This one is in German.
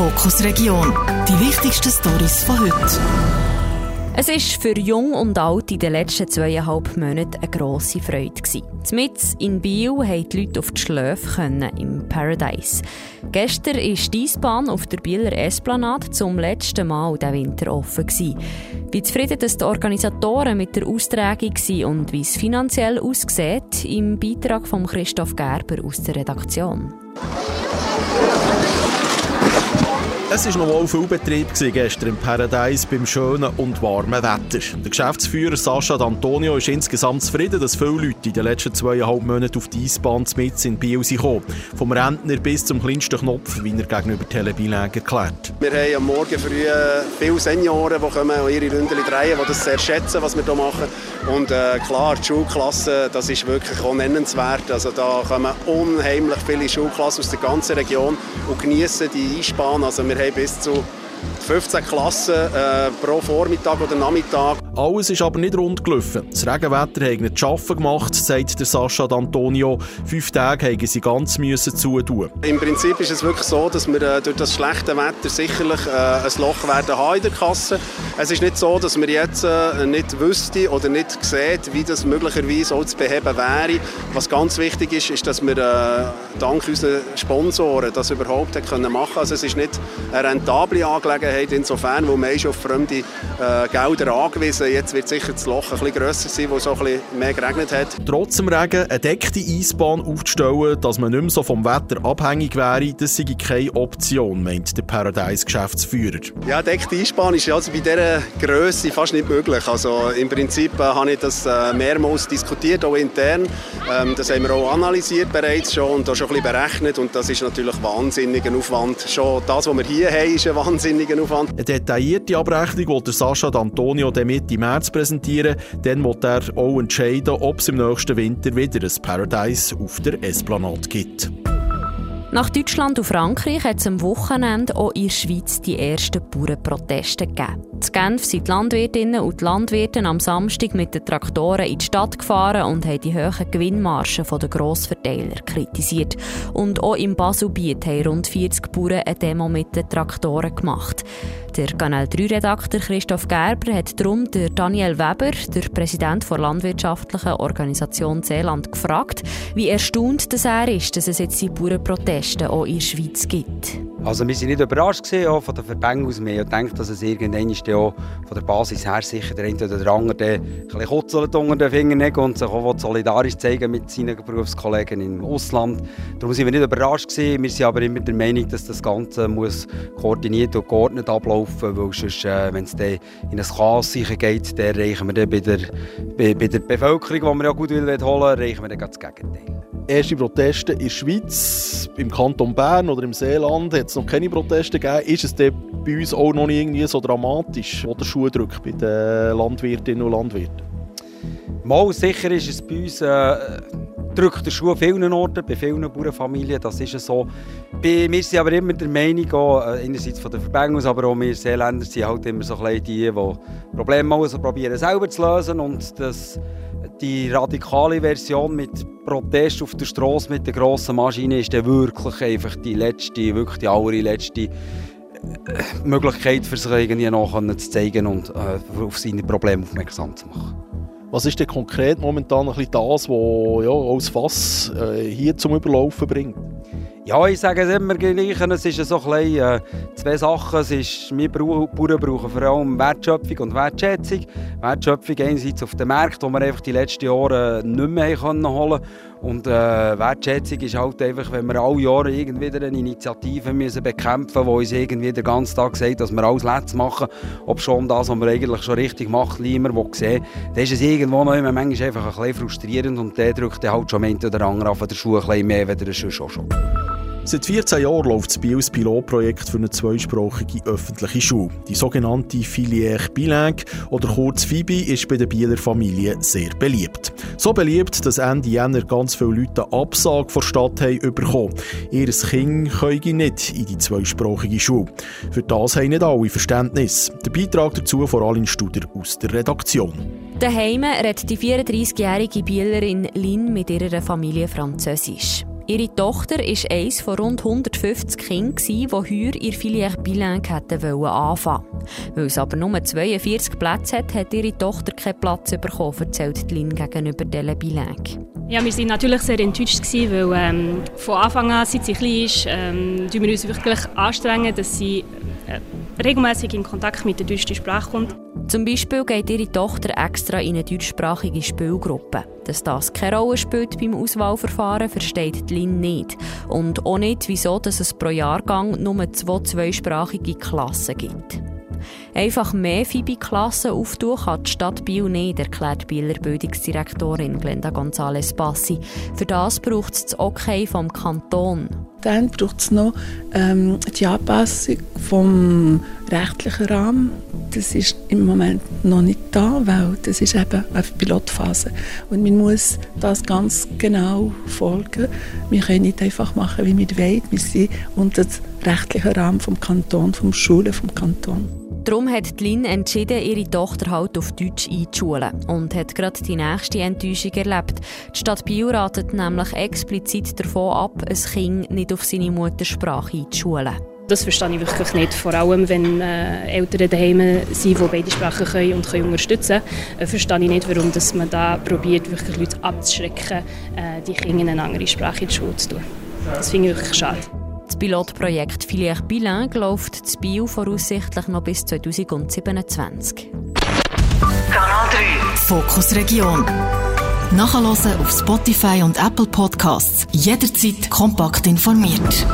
Fokus Region. Die wichtigsten Stories von heute. Es war für Jung und Alt in den letzten zweieinhalb Monaten eine grosse Freude. Mit in Biel konnten die Leute auf die Schläfe im Paradise. Gestern war die Eisbahn auf der Bieler Esplanade zum letzten Mal diesen Winter offen. Wie zufrieden dass die Organisatoren mit der Austragung waren und wie es finanziell aussieht, im Beitrag von Christoph Gerber aus der Redaktion. Es war noch wohl viel Betrieb gestern im Paradise beim schönen und warmen Wetter. Der Geschäftsführer Sascha D'Antonio ist insgesamt zufrieden, dass viele Leute in den letzten zweieinhalb Monaten auf die Eisbahn mit in Biel sind gekommen. Vom Rentner bis zum kleinsten Knopf, wie er gegenüber Telebilag erklärt. Wir haben am Morgen früh viele Senioren, die kommen und ihre Runden drehen, die das sehr schätzen, was wir hier machen. Und äh, klar, die Schulklasse, das ist wirklich auch nennenswert. Also da kommen unheimlich viele Schulklassen aus der ganzen Region und genießen die Eisbahn. Also wir haben bis zu 15 Klassen äh, pro Vormittag oder Nachmittag. Alles ist aber nicht rund gelaufen. Das Regenwetter hat nicht schaffen gemacht, sagt der Sascha D'Antonio. Fünf Tage haben sie ganz müssen zutun. Im Prinzip ist es wirklich so, dass wir äh, durch das schlechte Wetter sicherlich äh, ein Loch werden haben in der Kasse. Es ist nicht so, dass wir jetzt äh, nicht wüssten oder nicht sehen, wie das möglicherweise auch zu beheben wäre. Was ganz wichtig ist, ist, dass wir dank unseren Sponsoren das überhaupt machen können. Also es ist nicht eine rentable Angelegenheit insofern, wo man ist auf fremde Gelder angewiesen. Jetzt wird sicher das Loch ein bisschen grösser sein, wo es auch ein bisschen mehr geregnet hat. Trotz dem Regen eine deckte Eisbahn aufzustellen, dass man nicht mehr so vom Wetter abhängig wäre, das sei keine Option, meint der Paradise-Geschäftsführer. Ja, deckte Eisbahn ist also bei dieser Größe fast nicht möglich. Also im Prinzip äh, habe ich das äh, mehrmals diskutiert, auch intern. Ähm, das haben wir auch analysiert bereits schon und da schon ein bisschen berechnet und das ist natürlich wahnsinniger Aufwand. Schon das, was wir hier haben, ist ein wahnsinniger Aufwand. Eine detaillierte Abrechnung will der Sascha D'Antonio Mitte März präsentieren. Dann wird er auch entscheiden, ob es im nächsten Winter wieder ein Paradise auf der Esplanade gibt. Nach Deutschland und Frankreich hat es am Wochenende auch in der Schweiz die ersten Bauernproteste gegeben. In Genf sind die Landwirtinnen und die Landwirte am Samstag mit den Traktoren in die Stadt gefahren und haben die hohen Gewinnmargen der Grossverteiler kritisiert. Und auch im Baselbiet haben rund 40 Bauern eine Demo mit den Traktoren gemacht. Der Kanal 3-Redakteur Christoph Gerber hat darum Daniel Weber, der Präsident der landwirtschaftlichen Organisation Seeland, gefragt, wie erstaunt das er ist, dass es jetzt die Bauernproteste auch in der Schweiz gibt. Also wir sind nicht überrascht auch von den Verbänden aus. Wir denkt, dass es irgendwann auch von der Basis her sicher der eine oder der andere der ein bisschen unter den Fingern und sich auch solidarisch zeigen mit seinen Berufskollegen im Ausland. Darum sind wir nicht überrascht gewesen. Wir sind aber immer der Meinung, dass das Ganze muss koordiniert und geordnet ablaufen, weil sonst, äh, wenn es dann in ein Chaos geht, dann erreichen wir dann bei der, bei, bei der Bevölkerung, die wir ja gut will, holen, erreichen wir dann das Gegenteil. Erste Proteste in der Schweiz, im Kanton Bern oder im Seeland hat es noch keine Proteste gegeben. Ist es bei uns auch noch nicht irgendwie so dramatisch, wo der Schuh drückt bei den Landwirtinnen und Landwirten? Mal sicher ist es bei uns, äh, drückt der Schuh an vielen Orten, bei vielen Bauernfamilien, das ist so. Bei, wir sind aber immer der Meinung, auch, äh, einerseits von den Verbänden aber auch wir Seeländer sind halt immer so die, die Probleme mal so probieren selber zu lösen und das die radikale Version mit Protest auf der Straße mit der grossen Maschine ist dann wirklich einfach die letzte, wirklich die allerletzte Möglichkeit für sich irgendwie noch zu zeigen und äh, auf seine Probleme aufmerksam zu machen. Was ist denn konkret momentan ein bisschen das, was ja, als Fass äh, hier zum Überlaufen bringt? Ja, ich sage es immer gleich. Es ist so äh, zwei Sachen. Es ist, wir Bauern brauchen vor allem Wertschöpfung und Wertschätzung. Wertschöpfung einerseits auf den Märkten, wo wir einfach die letzten Jahre nicht mehr holen konnten. Und äh, Wertschätzung ist halt einfach, wenn wir alle Jahre irgendwie eine Initiative müssen bekämpfen müssen, die uns irgendwie den ganzen Tag sagt, dass wir alles letztes machen, ob schon das, was wir eigentlich schon richtig machen, niemand will sehen, dann ist es irgendwo noch immer. Manchmal einfach ein bisschen frustrierend und der drückt dann halt schon am oder andere auf der Schuhe ein bisschen mehr, als er schon schon. Seit 14 Jahren läuft das BIOS Pilotprojekt für eine zweisprachige öffentliche Schule. Die sogenannte Filière Bilingue oder kurz FIBI ist bei der Bieler Familie sehr beliebt. So beliebt, dass Ende Jänner ganz viele Leute eine Absage von der Stadt haben bekommen. Ihr Kind könne nicht in die zweisprachige Schule. Für das haben nicht alle Verständnis. Der Beitrag dazu von Aline Studer aus der Redaktion. Daheim redet die 34-jährige Bielerin Lin mit ihrer Familie Französisch. Ihre Tochter war eines von rund 150 Kindern, die heuer ihr Filière Bilingue anfangen Weil es aber nur 42 Plätze hat, hat ihre Tochter keinen Platz bekommen, erzählt Lin gegenüber Dele Bilingue. Ja, wir waren natürlich sehr enttäuscht, weil ähm, von Anfang an, seit sie klein ist, ähm, wir uns wirklich anstrengen, dass sie regelmäßig in Kontakt mit der deutschen Sprache kommt. Zum Beispiel geht ihre Tochter extra in eine deutschsprachige Spielgruppe. Dass das keine Rolle spielt beim Auswahlverfahren, versteht Lin nicht. Und auch nicht, wieso dass es pro Jahrgang nur zwei zweisprachige Klassen gibt. Einfach mehr FIBI-Klassen auftun kann die Stadt Biel nicht, erklärt Bieler Bildungsdirektorin Glenda González Bassi. Für das braucht es das Okay vom Kanton. Dann braucht es noch ähm, die Anpassung vom rechtlichen Rahmen. Das ist im Moment noch nicht da, weil das ist eben eine Pilotphase. Und man muss das ganz genau folgen. Wir können nicht einfach machen, wie wir wollen. Wir sind unter dem rechtlichen Rahmen vom Kanton, vom Schulen vom Kanton. Darum hat Lynn entschieden, ihre Tochter halt auf Deutsch einzuschulen und hat gerade die nächste Enttäuschung erlebt. Die Stadt Biel ratet nämlich explizit davon ab, ein Kind nicht auf seine Muttersprache einzuschulen. Das verstehe ich wirklich nicht. Vor allem, wenn äh, Eltern daheim sind, die beide Sprachen können und können unterstützen können, äh, verstehe ich nicht, warum dass man da probiert, wirklich Leute abzuschrecken, äh, die Kinder in eine andere Sprache in die Schule zu tun. Das finde ich wirklich schade. Das Pilotprojekt Filière Bilingue läuft zu Bio voraussichtlich noch bis 2027. Kanal 3 Fokus Region. Nachhören auf Spotify und Apple Podcasts. Jederzeit kompakt informiert.